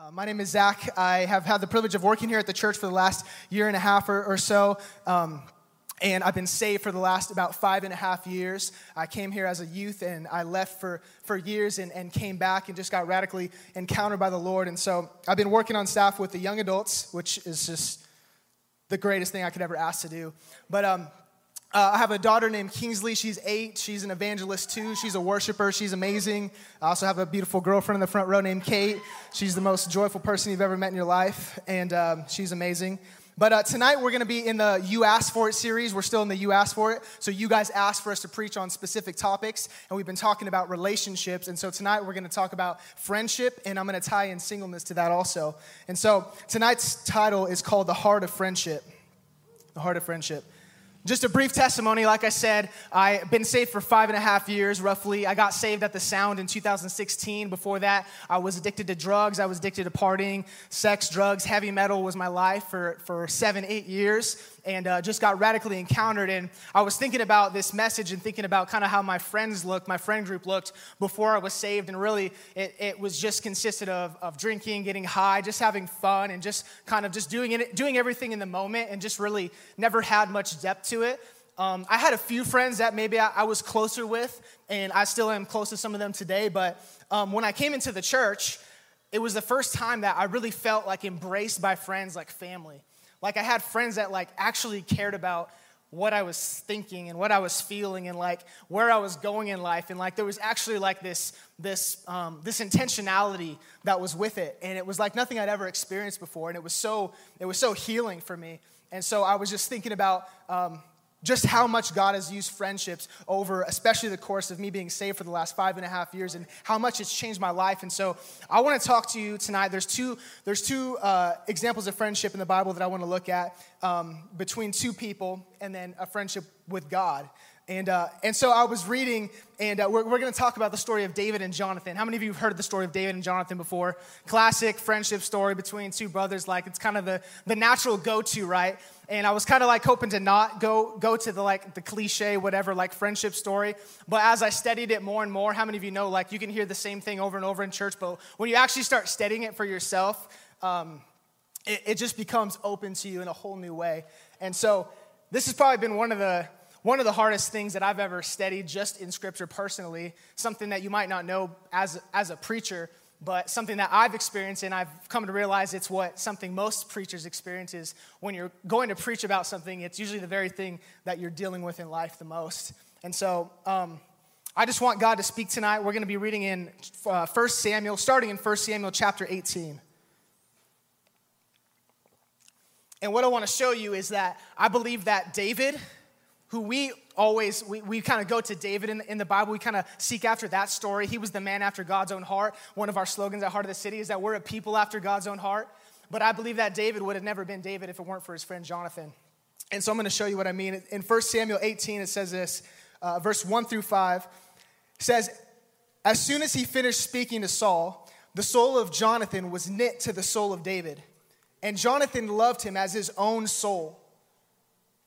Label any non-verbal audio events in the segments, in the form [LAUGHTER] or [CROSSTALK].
Uh, my name is Zach. I have had the privilege of working here at the church for the last year and a half or, or so. Um, and I've been saved for the last about five and a half years. I came here as a youth and I left for, for years and, and came back and just got radically encountered by the Lord. And so I've been working on staff with the young adults, which is just the greatest thing I could ever ask to do. But um, uh, I have a daughter named Kingsley. She's eight. She's an evangelist too. She's a worshiper. She's amazing. I also have a beautiful girlfriend in the front row named Kate. She's the most joyful person you've ever met in your life, and um, she's amazing. But uh, tonight we're going to be in the You Asked For It series. We're still in the You Asked For It. So you guys asked for us to preach on specific topics, and we've been talking about relationships. And so tonight we're going to talk about friendship, and I'm going to tie in singleness to that also. And so tonight's title is called The Heart of Friendship. The Heart of Friendship. Just a brief testimony. Like I said, I've been saved for five and a half years, roughly. I got saved at the Sound in 2016. Before that, I was addicted to drugs. I was addicted to partying, sex, drugs, heavy metal was my life for, for seven, eight years and uh, just got radically encountered. And I was thinking about this message and thinking about kind of how my friends looked, my friend group looked before I was saved. And really, it, it was just consisted of, of drinking, getting high, just having fun, and just kind of just doing it, doing everything in the moment, and just really never had much depth to it. Um, I had a few friends that maybe I, I, was closer with, and I still am close to some of them today. But um, when I came into the church, it was the first time that I really felt like embraced by friends like family. Like I had friends that like actually cared about what I was thinking and what I was feeling and like where I was going in life. And like there was actually like this this um, this intentionality that was with it. And it was like nothing I'd ever experienced before. And it was so it was so healing for me. And so I was just thinking about um, just how much God has used friendships over, especially the course of me being saved for the last five and a half years, and how much it's changed my life. And so, I want to talk to you tonight. There's two, there's two uh, examples of friendship in the Bible that I want to look at um, between two people, and then a friendship with God. And, uh, and so I was reading, and uh, we're, we're going to talk about the story of David and Jonathan. How many of you have heard the story of David and Jonathan before? Classic friendship story between two brothers. Like, it's kind of the, the natural go to, right? And I was kind of like hoping to not go, go to the like the cliche, whatever, like friendship story. But as I studied it more and more, how many of you know, like, you can hear the same thing over and over in church, but when you actually start studying it for yourself, um, it, it just becomes open to you in a whole new way. And so, this has probably been one of the one of the hardest things that I've ever studied just in scripture personally, something that you might not know as, as a preacher, but something that I've experienced and I've come to realize it's what something most preachers experience is when you're going to preach about something, it's usually the very thing that you're dealing with in life the most. And so um, I just want God to speak tonight. We're going to be reading in uh, 1 Samuel, starting in 1 Samuel chapter 18. And what I want to show you is that I believe that David who we always we, we kind of go to david in the, in the bible. We kind of seek after that story. He was the man after god's own heart. One of our slogans at heart of the city is that we're a people after god's own heart. But i believe that david would have never been david if it weren't for his friend jonathan. And so i'm going to show you what i mean. In 1 samuel 18 it says this uh, verse 1 through 5 says as soon as he finished speaking to saul the soul of jonathan was knit to the soul of david and jonathan loved him as his own soul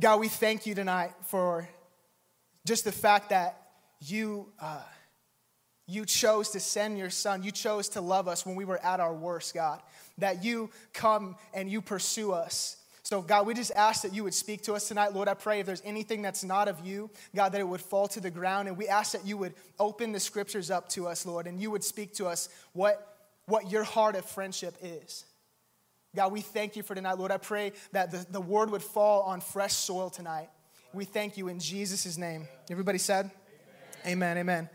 God, we thank you tonight for just the fact that you, uh, you chose to send your son. You chose to love us when we were at our worst, God. That you come and you pursue us. So, God, we just ask that you would speak to us tonight. Lord, I pray if there's anything that's not of you, God, that it would fall to the ground. And we ask that you would open the scriptures up to us, Lord, and you would speak to us what, what your heart of friendship is. God, we thank you for tonight. Lord, I pray that the, the word would fall on fresh soil tonight. We thank you in Jesus' name. Everybody said? Amen, amen. amen.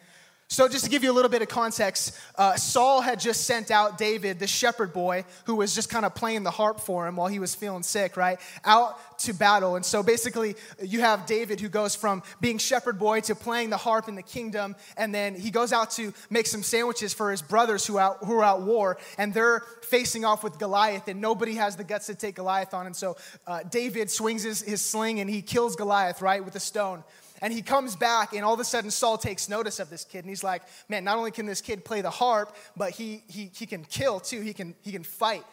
So, just to give you a little bit of context, uh, Saul had just sent out David, the shepherd boy, who was just kind of playing the harp for him while he was feeling sick, right, out to battle. And so, basically, you have David who goes from being shepherd boy to playing the harp in the kingdom, and then he goes out to make some sandwiches for his brothers who, out, who are out war, and they're facing off with Goliath, and nobody has the guts to take Goliath on. And so, uh, David swings his, his sling and he kills Goliath, right, with a stone. And he comes back, and all of a sudden, Saul takes notice of this kid. And he's like, man, not only can this kid play the harp, but he, he, he can kill too. He can, he can fight.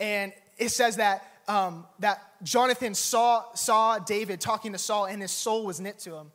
And it says that, um, that Jonathan saw, saw David talking to Saul, and his soul was knit to him.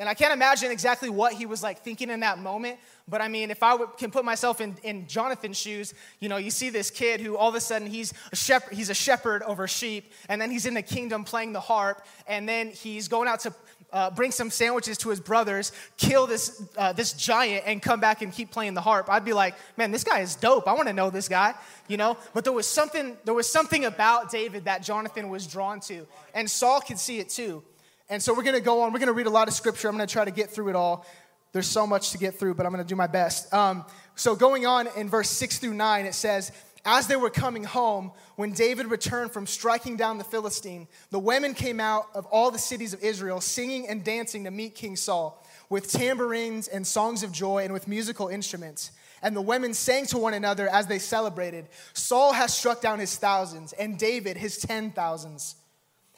And I can't imagine exactly what he was like thinking in that moment. But I mean, if I can put myself in, in Jonathan's shoes, you know, you see this kid who all of a sudden he's a, shepherd, he's a shepherd over sheep, and then he's in the kingdom playing the harp, and then he's going out to uh, bring some sandwiches to his brothers, kill this, uh, this giant, and come back and keep playing the harp. I'd be like, man, this guy is dope. I want to know this guy, you know? But there was something, there was something about David that Jonathan was drawn to, and Saul could see it too. And so we're going to go on. We're going to read a lot of scripture. I'm going to try to get through it all. There's so much to get through, but I'm going to do my best. Um, so going on in verse 6 through 9, it says, as they were coming home, when David returned from striking down the Philistine, the women came out of all the cities of Israel, singing and dancing to meet King Saul, with tambourines and songs of joy and with musical instruments. And the women sang to one another as they celebrated Saul has struck down his thousands, and David his ten thousands.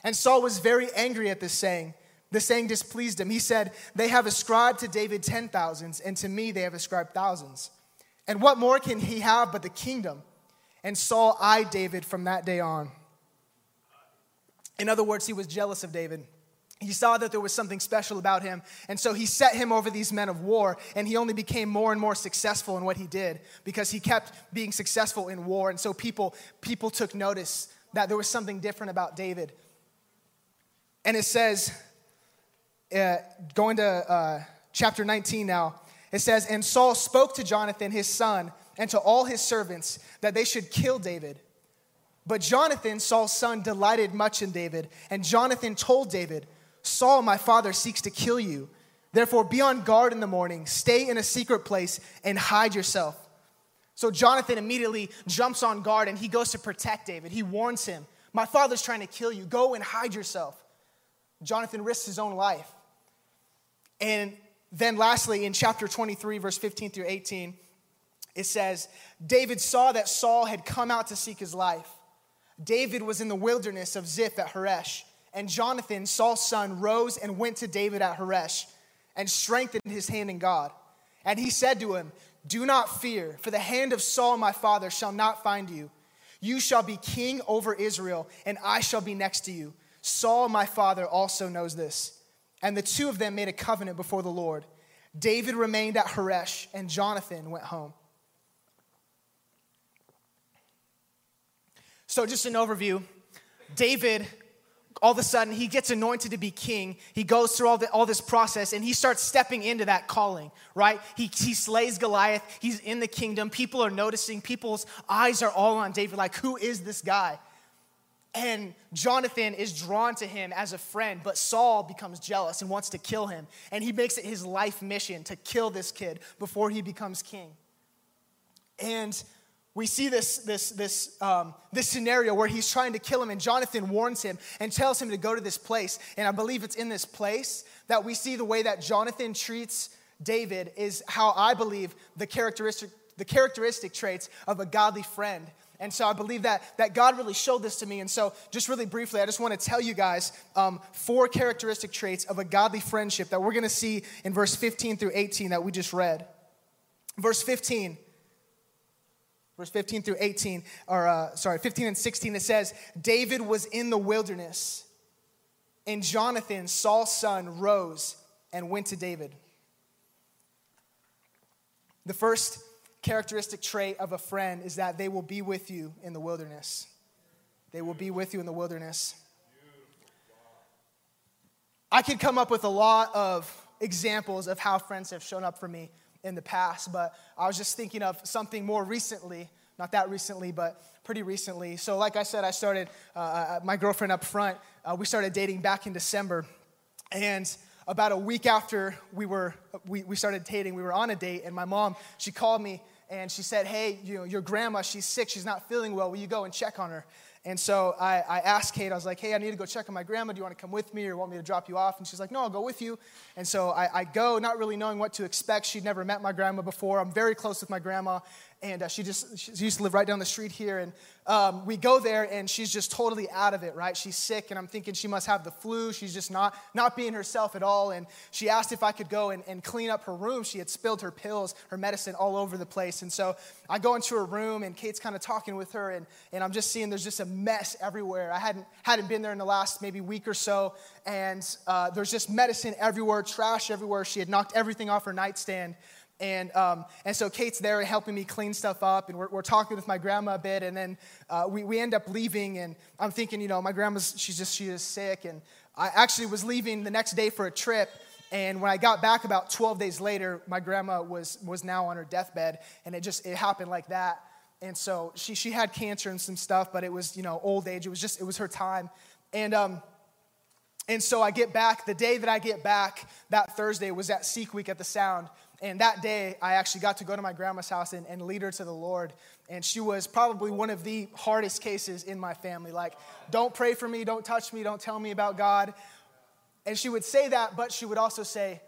And Saul was very angry at this saying. The saying displeased him. He said, They have ascribed to David ten thousands, and to me they have ascribed thousands. And what more can he have but the kingdom? And Saul eyed David from that day on. In other words, he was jealous of David. He saw that there was something special about him, and so he set him over these men of war, and he only became more and more successful in what he did because he kept being successful in war. And so people, people took notice that there was something different about David. And it says, uh, going to uh, chapter 19 now, it says, And Saul spoke to Jonathan, his son, and to all his servants that they should kill David. But Jonathan, Saul's son, delighted much in David. And Jonathan told David, Saul, my father, seeks to kill you. Therefore, be on guard in the morning, stay in a secret place, and hide yourself. So Jonathan immediately jumps on guard and he goes to protect David. He warns him, My father's trying to kill you. Go and hide yourself. Jonathan risks his own life. And then, lastly, in chapter 23, verse 15 through 18, it says, David saw that Saul had come out to seek his life. David was in the wilderness of Ziph at Horesh, and Jonathan, Saul's son, rose and went to David at Horesh and strengthened his hand in God. And he said to him, Do not fear, for the hand of Saul my father shall not find you. You shall be king over Israel, and I shall be next to you. Saul my father also knows this. And the two of them made a covenant before the Lord. David remained at Horesh, and Jonathan went home. So, just an overview David, all of a sudden, he gets anointed to be king. He goes through all, the, all this process and he starts stepping into that calling, right? He, he slays Goliath. He's in the kingdom. People are noticing. People's eyes are all on David, like, who is this guy? And Jonathan is drawn to him as a friend, but Saul becomes jealous and wants to kill him. And he makes it his life mission to kill this kid before he becomes king. And we see this, this, this, um, this scenario where he's trying to kill him, and Jonathan warns him and tells him to go to this place. And I believe it's in this place that we see the way that Jonathan treats David is how I believe the characteristic, the characteristic traits of a godly friend. And so I believe that, that God really showed this to me. And so, just really briefly, I just want to tell you guys um, four characteristic traits of a godly friendship that we're going to see in verse 15 through 18 that we just read. Verse 15 verse 15 through 18, or uh, sorry, 15 and 16, it says, David was in the wilderness, and Jonathan, Saul's son, rose and went to David. The first characteristic trait of a friend is that they will be with you in the wilderness. They will be with you in the wilderness. I could come up with a lot of examples of how friends have shown up for me in the past, but I was just thinking of something more recently. Not that recently, but pretty recently. So, like I said, I started, uh, uh, my girlfriend up front, uh, we started dating back in December. And about a week after we were we, we started dating, we were on a date, and my mom she called me and she said, "Hey, you know, your grandma, she's sick, she's not feeling well. Will you go and check on her?" And so I, I, asked Kate, I was like, hey, I need to go check on my grandma. Do you want to come with me or want me to drop you off? And she's like, no, I'll go with you. And so I, I go, not really knowing what to expect. She'd never met my grandma before. I'm very close with my grandma and uh, she just she used to live right down the street here and um, we go there and she's just totally out of it right? She's sick and i'm thinking she must have the flu. She's just not not being herself at all and she asked if i could go and, and clean up her room. She had spilled her pills her medicine all over the place and so i go into her room and kate's kind of talking with her and, and i'm just seeing there's just a mess everywhere. I hadn't hadn't been there in the last maybe week or so and uh, there's just medicine everywhere trash everywhere. She had knocked everything off her nightstand and, um, and so Kate's there helping me clean stuff up, and we're, we're talking with my grandma a bit, and then uh, we, we end up leaving, and I'm thinking, you know, my grandma's, she's just, she is sick, and I actually was leaving the next day for a trip, and when I got back about 12 days later, my grandma was, was now on her deathbed, and it just, it happened like that. And so she, she had cancer and some stuff, but it was, you know, old age. It was just, it was her time. And, um, and so I get back, the day that I get back, that Thursday was at Seek Week at the Sound. And that day, I actually got to go to my grandma's house and, and lead her to the Lord. And she was probably one of the hardest cases in my family. Like, don't pray for me, don't touch me, don't tell me about God. And she would say that, but she would also say,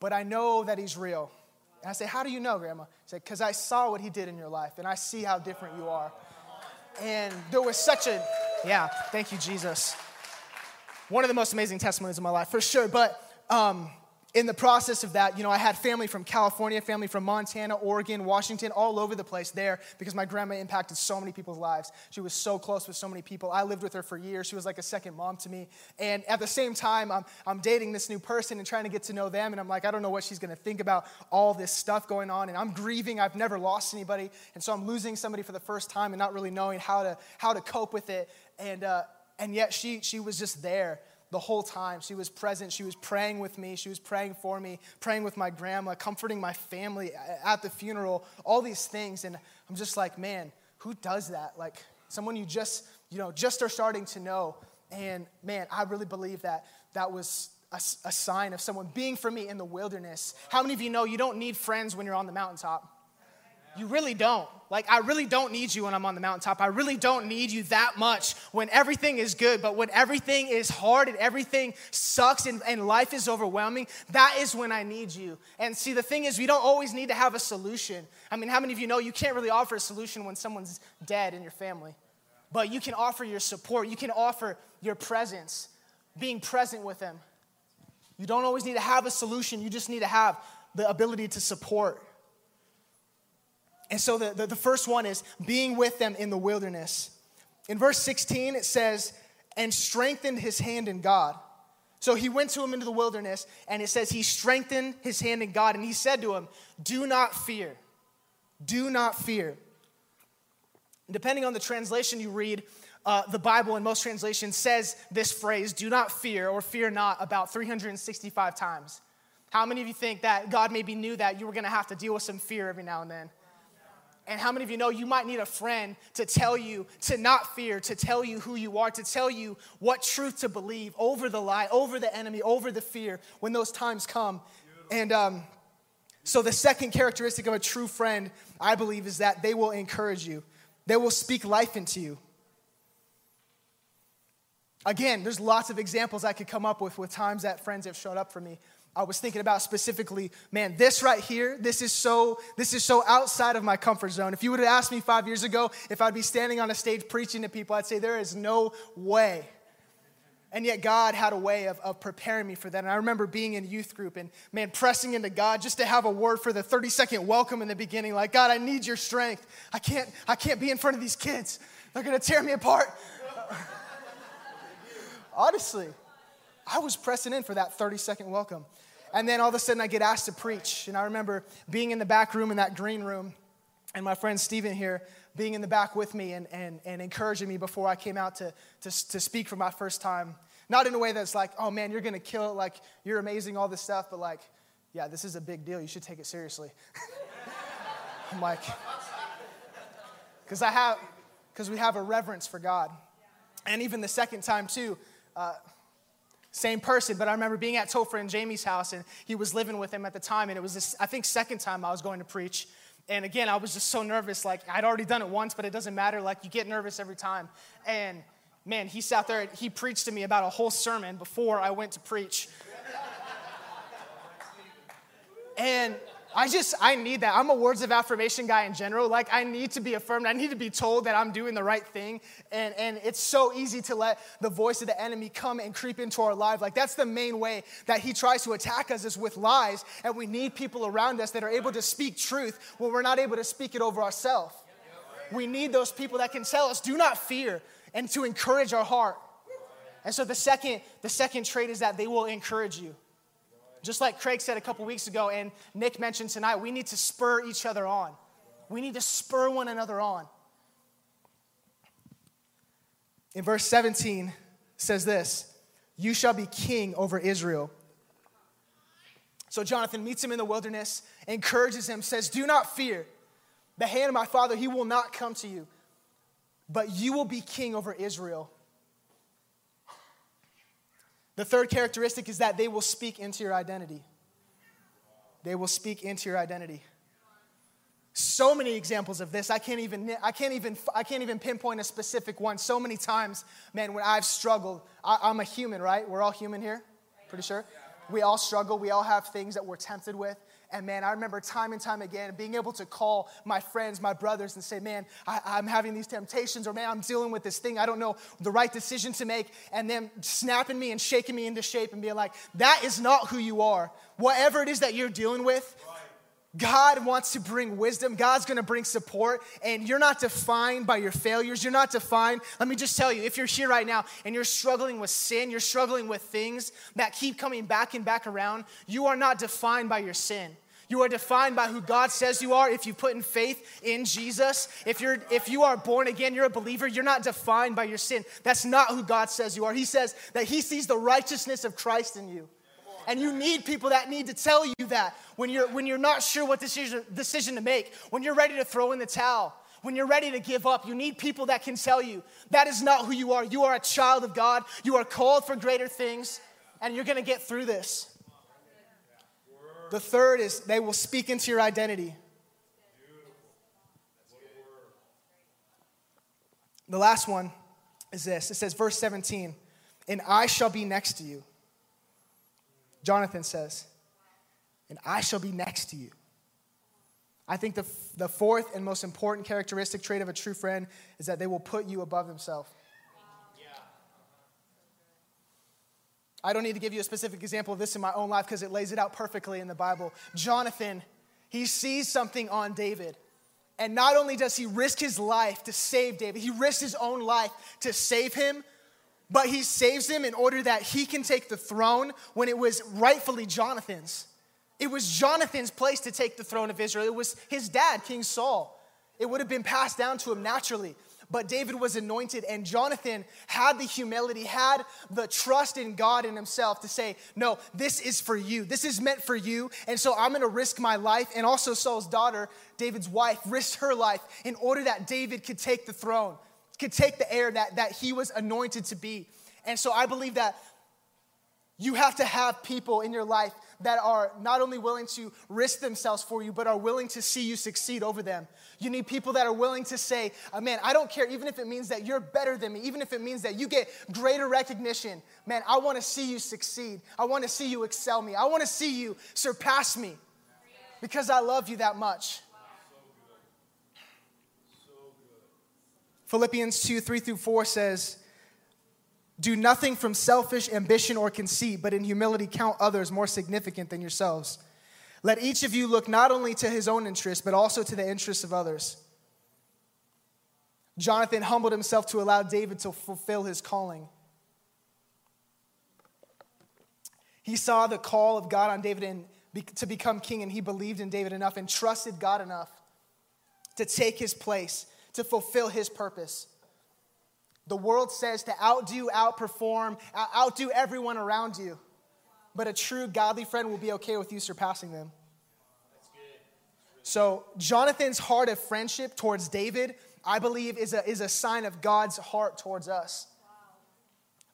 but I know that he's real. And I say, how do you know, Grandma? She said, because I saw what he did in your life, and I see how different you are. And there was such a, yeah, thank you, Jesus. One of the most amazing testimonies of my life, for sure. But um, in the process of that, you know, I had family from California, family from Montana, Oregon, Washington, all over the place there because my grandma impacted so many people's lives. She was so close with so many people. I lived with her for years. She was like a second mom to me. And at the same time, I'm, I'm dating this new person and trying to get to know them. And I'm like, I don't know what she's going to think about all this stuff going on. And I'm grieving. I've never lost anybody. And so I'm losing somebody for the first time and not really knowing how to, how to cope with it. And, uh, and yet she, she was just there the whole time. She was present. She was praying with me. She was praying for me, praying with my grandma, comforting my family at the funeral, all these things. And I'm just like, man, who does that? Like someone you just, you know, just are starting to know. And man, I really believe that that was a, a sign of someone being for me in the wilderness. How many of you know you don't need friends when you're on the mountaintop? You really don't. Like, I really don't need you when I'm on the mountaintop. I really don't need you that much when everything is good. But when everything is hard and everything sucks and, and life is overwhelming, that is when I need you. And see, the thing is, we don't always need to have a solution. I mean, how many of you know you can't really offer a solution when someone's dead in your family? But you can offer your support, you can offer your presence, being present with them. You don't always need to have a solution, you just need to have the ability to support. And so the, the, the, first one is being with them in the wilderness. In verse 16, it says, and strengthened his hand in God. So he went to him into the wilderness, and it says he strengthened his hand in God, and he said to him, Do not fear. Do not fear. Depending on the translation you read, uh, the Bible in most translations says this phrase, do not fear or fear not, about 365 times. How many of you think that God maybe knew that you were going to have to deal with some fear every now and then? And how many of you know you might need a friend to tell you to not fear, to tell you who you are, to tell you what truth to believe over the lie, over the enemy, over the fear when those times come. And um, so, the second characteristic of a true friend, I believe, is that they will encourage you, they will speak life into you. Again, there's lots of examples I could come up with with times that friends have showed up for me. I was thinking about specifically, man, this right here, this is so, this is so outside of my comfort zone. If you would have asked me five years ago if I'd be standing on a stage preaching to people, I'd say there is no way. And yet God had a way of, of preparing me for that. And I remember being in youth group and man, pressing into God just to have a word for the 30 second welcome in the beginning. Like, God, I need your strength. I can't, I can't be in front of these kids. They're gonna tear me apart. [LAUGHS] Honestly, I was pressing in for that 30 second welcome. And then all of a sudden I get asked to preach. And I remember being in the back room in that green room, and my friend Stephen here being in the back with me and, and, and encouraging me before I came out to, to, to speak for my first time. Not in a way that's like, oh man, you're gonna kill it, like you're amazing, all this stuff, but like, yeah, this is a big deal. You should take it seriously. [LAUGHS] I'm like, because I have, because we have a reverence for God. And even the second time, too, uh, same person, but I remember being at Topher and Jamie's house, and he was living with him at the time, and it was this, I think, second time I was going to preach. And again, I was just so nervous. Like, I'd already done it once, but it doesn't matter. Like, you get nervous every time. And man, he sat there he preached to me about a whole sermon before I went to preach. and I just, I need that. I'm a words of affirmation guy in general. Like, I need to be affirmed. I need to be told that I'm doing the right thing. And, and it's so easy to let the voice of the enemy come and creep into our life. Like, that's the main way that he tries to attack us is with lies. And we need people around us that are able to speak truth when we're not able to speak it over ourselves. We need those people that can tell us, do not fear, and to encourage our heart. And so the second, the second trait is that they will encourage you. Just like Craig said a couple weeks ago, and Nick mentioned tonight, we need to spur each other on. We need to spur one another on. In verse 17 says this You shall be king over Israel. So Jonathan meets him in the wilderness, encourages him, says, Do not fear. The hand of my father, he will not come to you, but you will be king over Israel. The third characteristic is that they will speak into your identity. They will speak into your identity. So many examples of this. I can't even I can't even I can't even pinpoint a specific one. So many times, man, when I've struggled, I, am a human, right? We're all human here, pretty sure. We all struggle. We all have things that we're tempted with. And man, I remember time and time again being able to call my friends, my brothers, and say, man, I, am having these temptations, or man, I'm dealing with this thing. I don't know the right decision to make. And them snapping me and shaking me into shape and being like, that is not who you are. Whatever it is that you're dealing with, God wants to bring wisdom. God's going to bring support. And you're not defined by your failures. You're not defined. Let me just tell you if you're here right now and you're struggling with sin, you're struggling with things that keep coming back and back around, you are not defined by your sin. You are defined by who God says you are. If you put in faith in Jesus, if you're if you are born again, you're a believer, you're not defined by your sin. That's not who God says you are. He says that he sees the righteousness of Christ in you. And you need people that need to tell you that when you're, when you're not sure what decision, decision to make, when you're ready to throw in the towel, when you're ready to give up, you need people that can tell you that is not who you are. You are a child of God, you are called for greater things, and you're gonna get through this. The third is they will speak into your identity. The last one is this it says, verse 17, and I shall be next to you. Jonathan says, and I shall be next to you. I think the, the fourth and most important characteristic trait of a true friend is that they will put you above themselves. I don't need to give you a specific example of this in my own life because it lays it out perfectly in the Bible. Jonathan, he sees something on David. And not only does he risk his life to save David, he risks his own life to save him, but he saves him in order that he can take the throne when it was rightfully Jonathan's. It was Jonathan's place to take the throne of Israel. It was his dad, King Saul. It would have been passed down to him naturally. But David was anointed, and Jonathan had the humility, had the trust in God and himself to say, No, this is for you. This is meant for you. And so I'm going to risk my life. And also, Saul's daughter, David's wife, risked her life in order that David could take the throne could take the heir that, that he was anointed to be. And so I believe that you have to have people in your life that are not only willing to risk themselves for you, but are willing to see you succeed over them. You need people that are willing to say, oh, man, I don't care, even if it means that you're better than me, even if it means that you get greater recognition. Man, I wanna see you succeed. I wanna see you excel me. I wanna see you surpass me because I love you that much. Philippians 2 3 through 4 says, Do nothing from selfish ambition or conceit, but in humility count others more significant than yourselves. Let each of you look not only to his own interests, but also to the interests of others. Jonathan humbled himself to allow David to fulfill his calling. He saw the call of God on David and to become king, and he believed in David enough and trusted God enough to take his place to fulfill his purpose. The world says to outdo, outperform, outdo everyone around you. But a true godly friend will be okay with you surpassing them. So, Jonathan's heart of friendship towards David, I believe, is a, is a sign of God's heart towards us.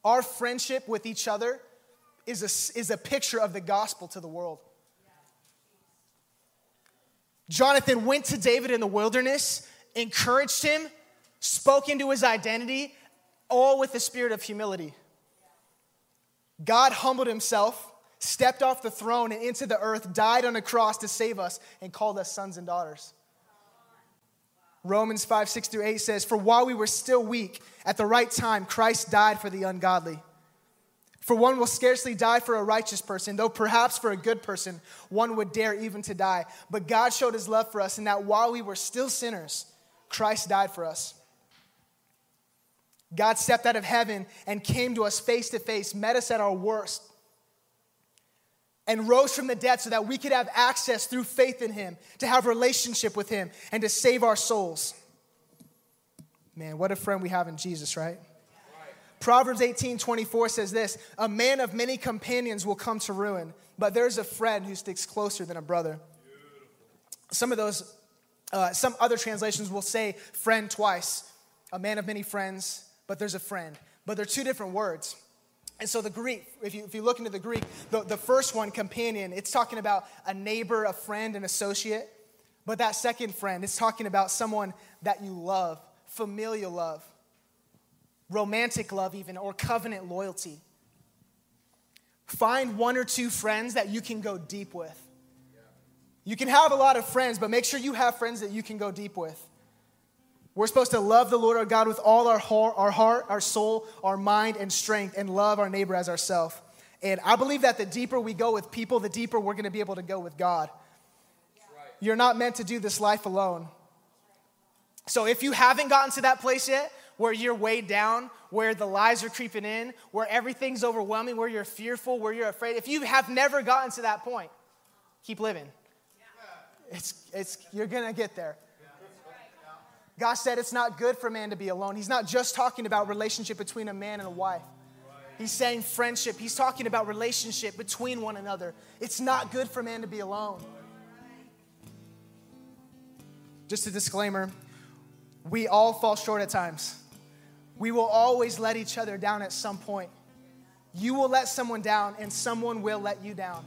Our friendship with each other is a, is a picture of the gospel to the world. Jonathan went to David in the wilderness, encouraged him, spoke into his identity, all with the spirit of humility. God humbled himself, stepped off the throne and into the earth, died on a cross to save us, and called us sons and daughters. Romans 5, 6 through 8 says, For while we were still weak, at the right time, Christ died for the ungodly. For one will scarcely die for a righteous person, though perhaps for a good person one would dare even to die. But God showed his love for us in that while we were still sinners, Christ died for us. God stepped out of heaven and came to us face to face, met us at our worst, and rose from the dead so that we could have access through faith in him, to have relationship with him, and to save our souls. Man, what a friend we have in Jesus, right? Proverbs 18 24 says this A man of many companions will come to ruin, but there's a friend who sticks closer than a brother. Some of those, uh, some other translations will say friend twice. A man of many friends, but there's a friend. But they're two different words. And so the Greek, if you, if you look into the Greek, the, the first one, companion, it's talking about a neighbor, a friend, an associate. But that second friend, it's talking about someone that you love, familial love romantic love, even, or covenant loyalty. Find one or two friends that you can go deep with. You can have a lot of friends, but make sure you have friends that you can go deep with. We're supposed to love the Lord our God with all our heart, our, heart, our soul, our mind, and strength, and love our neighbor as ourselves. And I believe that the deeper we go with people, the deeper we're going to be able to go with God. You're not meant to do this life alone. So if you haven't gotten to that place yet, where you're weighed down, where the lies are creeping in, where everything's overwhelming, where you're fearful, where you're afraid, if you have never gotten to that point, keep living. It's, it's, you're gonna get there. God said it's not good for man to be alone. He's not just talking about relationship between a man and a wife. He's saying friendship. He's talking about relationship between one another. It's not good for man to be alone. Just a disclaimer we all fall short at times. We will always let each other down at some point. You will let someone down, and someone will let you down.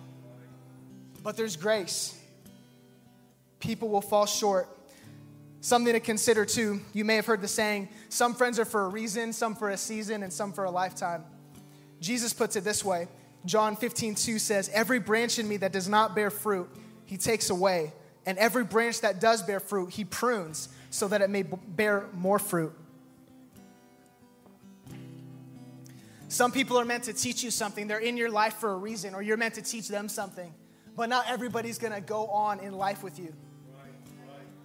But there's grace. People will fall short. Something to consider too. You may have heard the saying some friends are for a reason, some for a season, and some for a lifetime. Jesus puts it this way John 15, 2 says, Every branch in me that does not bear fruit, he takes away. And every branch that does bear fruit, he prunes so that it may bear more fruit. Some people are meant to teach you something. They're in your life for a reason, or you're meant to teach them something. But not everybody's gonna go on in life with you.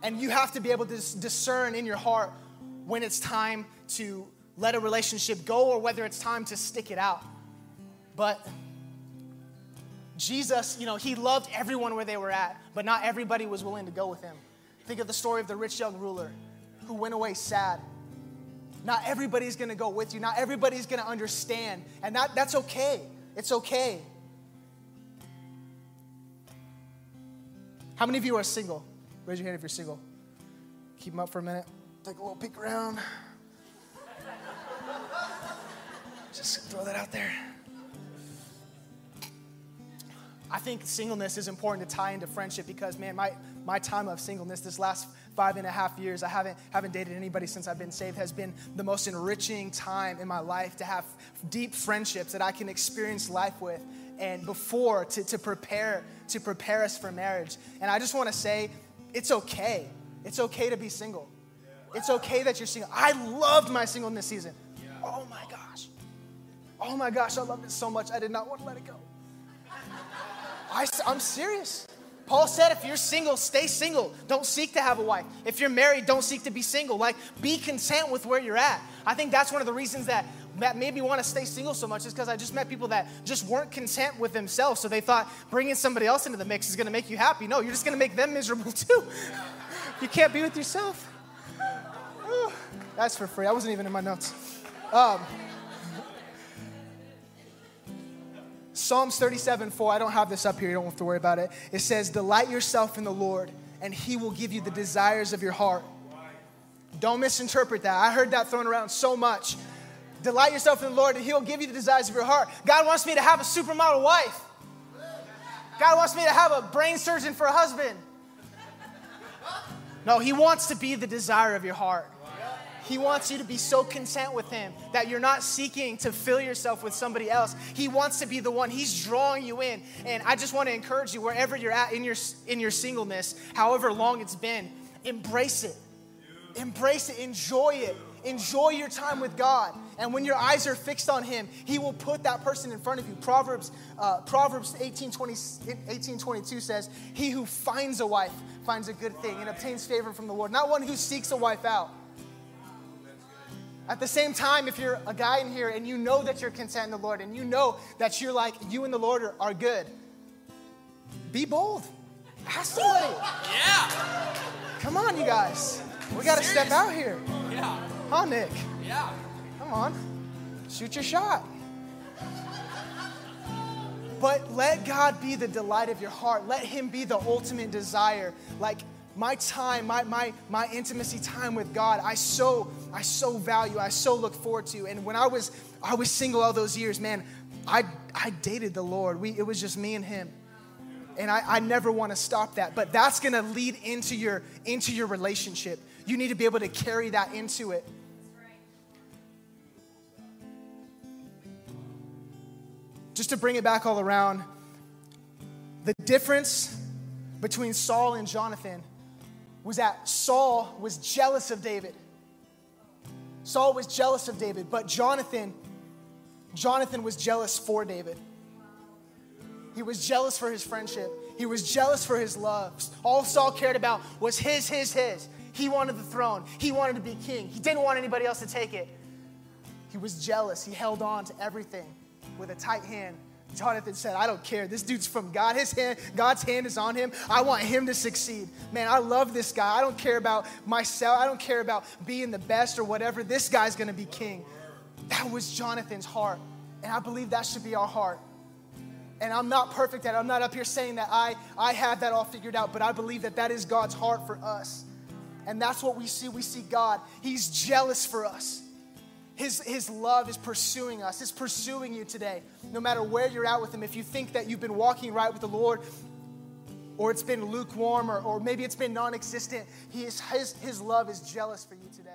And you have to be able to discern in your heart when it's time to let a relationship go or whether it's time to stick it out. But Jesus, you know, he loved everyone where they were at, but not everybody was willing to go with him. Think of the story of the rich young ruler who went away sad not everybody's gonna go with you. Not everybody's gonna understand. And that, that's okay. It's okay. How many of you are single? Raise your hand if you're single. Keep them up for a minute. Take a little peek around. Just throw that out there. I think singleness is important to tie into friendship because, man, my, my time of singleness this last five and a half years. I haven't, haven't dated anybody since I've been saved, has been the most enriching time in my life to have deep friendships that I can experience life with and before to, to prepare to prepare us for marriage. And I just want to say, it's okay. It's okay to be single. It's okay that you're single. I loved my singleness season. Oh my gosh. Oh my gosh, I loved it so much. I did not want to let it go. I, I'm serious. Paul said, if you're single, stay single. Don't seek to have a wife. If you're married, don't seek to be single. Like, be content with where you're at. I think that's one of the reasons that, that made me want to stay single so much is because I just met people that just weren't content with themselves. So they thought bringing somebody else into the mix is going to make you happy. No, you're just going to make them miserable [LAUGHS] too. you can't be with yourself. that's for free. I wasn't even in my notes. Um, Psalms 37 4, I don't have this up here, you don't have to worry about it. It says, Delight yourself in the Lord, and he will give you the desires of your heart. Don't misinterpret that. I heard that thrown around so much. Delight yourself in the Lord, and He'll give you the desires of your heart. God wants me to have a supermodel wife. God wants me to have a brain surgeon for a husband. No, He wants to be the desire of your heart. He wants you to be so content with Him that you're not seeking to fill yourself with somebody else. He wants to be the one. He's drawing you in. And I just want to encourage you, wherever you're at in your, in your singleness, however long it's been, embrace it. Embrace it. Enjoy it. Enjoy your time with God. And when your eyes are fixed on Him, He will put that person in front of you. Proverbs, uh, Proverbs 18, 20, 18 22 says, He who finds a wife finds a good thing and obtains favor from the Lord, not one who seeks a wife out. At the same time, if you're a guy in here and you know that you're content in the Lord and you know that you're like, you and the Lord are, are good, be bold. Ask somebody. Yeah. Come on, you guys. We got to step out here. Yeah. Huh, Nick? Yeah. On. Shoot your shot. But let God be the delight of your heart. Let Him be the ultimate desire. Like, my time, my, my, my intimacy time with God, I so, I so value, I so look forward to. And when I was, I was single all those years, man, I, I dated the Lord. We, it was just me and him. And I, I never want to stop that. But that's going to lead into your, into your relationship. You need to be able to carry that into it. Just to bring it back all around, the difference between Saul and Jonathan was that Saul was jealous of David. Saul was jealous of David, but Jonathan, Jonathan was jealous for David. He was jealous for his friendship. He was jealous for his loves. All Saul cared about was his, his, his. He wanted the throne. He wanted to be king. He didn't want anybody else to take it. He was jealous. He held on to everything with a tight hand Jonathan said, I don't care. This dude's from God. His hand, God's hand is on him. I want him to succeed. Man, I love this guy. I don't care about myself. I don't care about being the best or whatever. This guy's going to be king. That was Jonathan's heart. And I believe that should be our heart. And I'm not perfect at it. I'm not up here saying that I, I have that all figured out, but I believe that that is God's heart for us. And that's what we see. We see God. He's jealous for us. His, his love is pursuing us, is pursuing you today, no matter where you're at with Him. If you think that you've been walking right with the Lord, or it's been lukewarm, or, or maybe it's been non existent, his, his love is jealous for you today.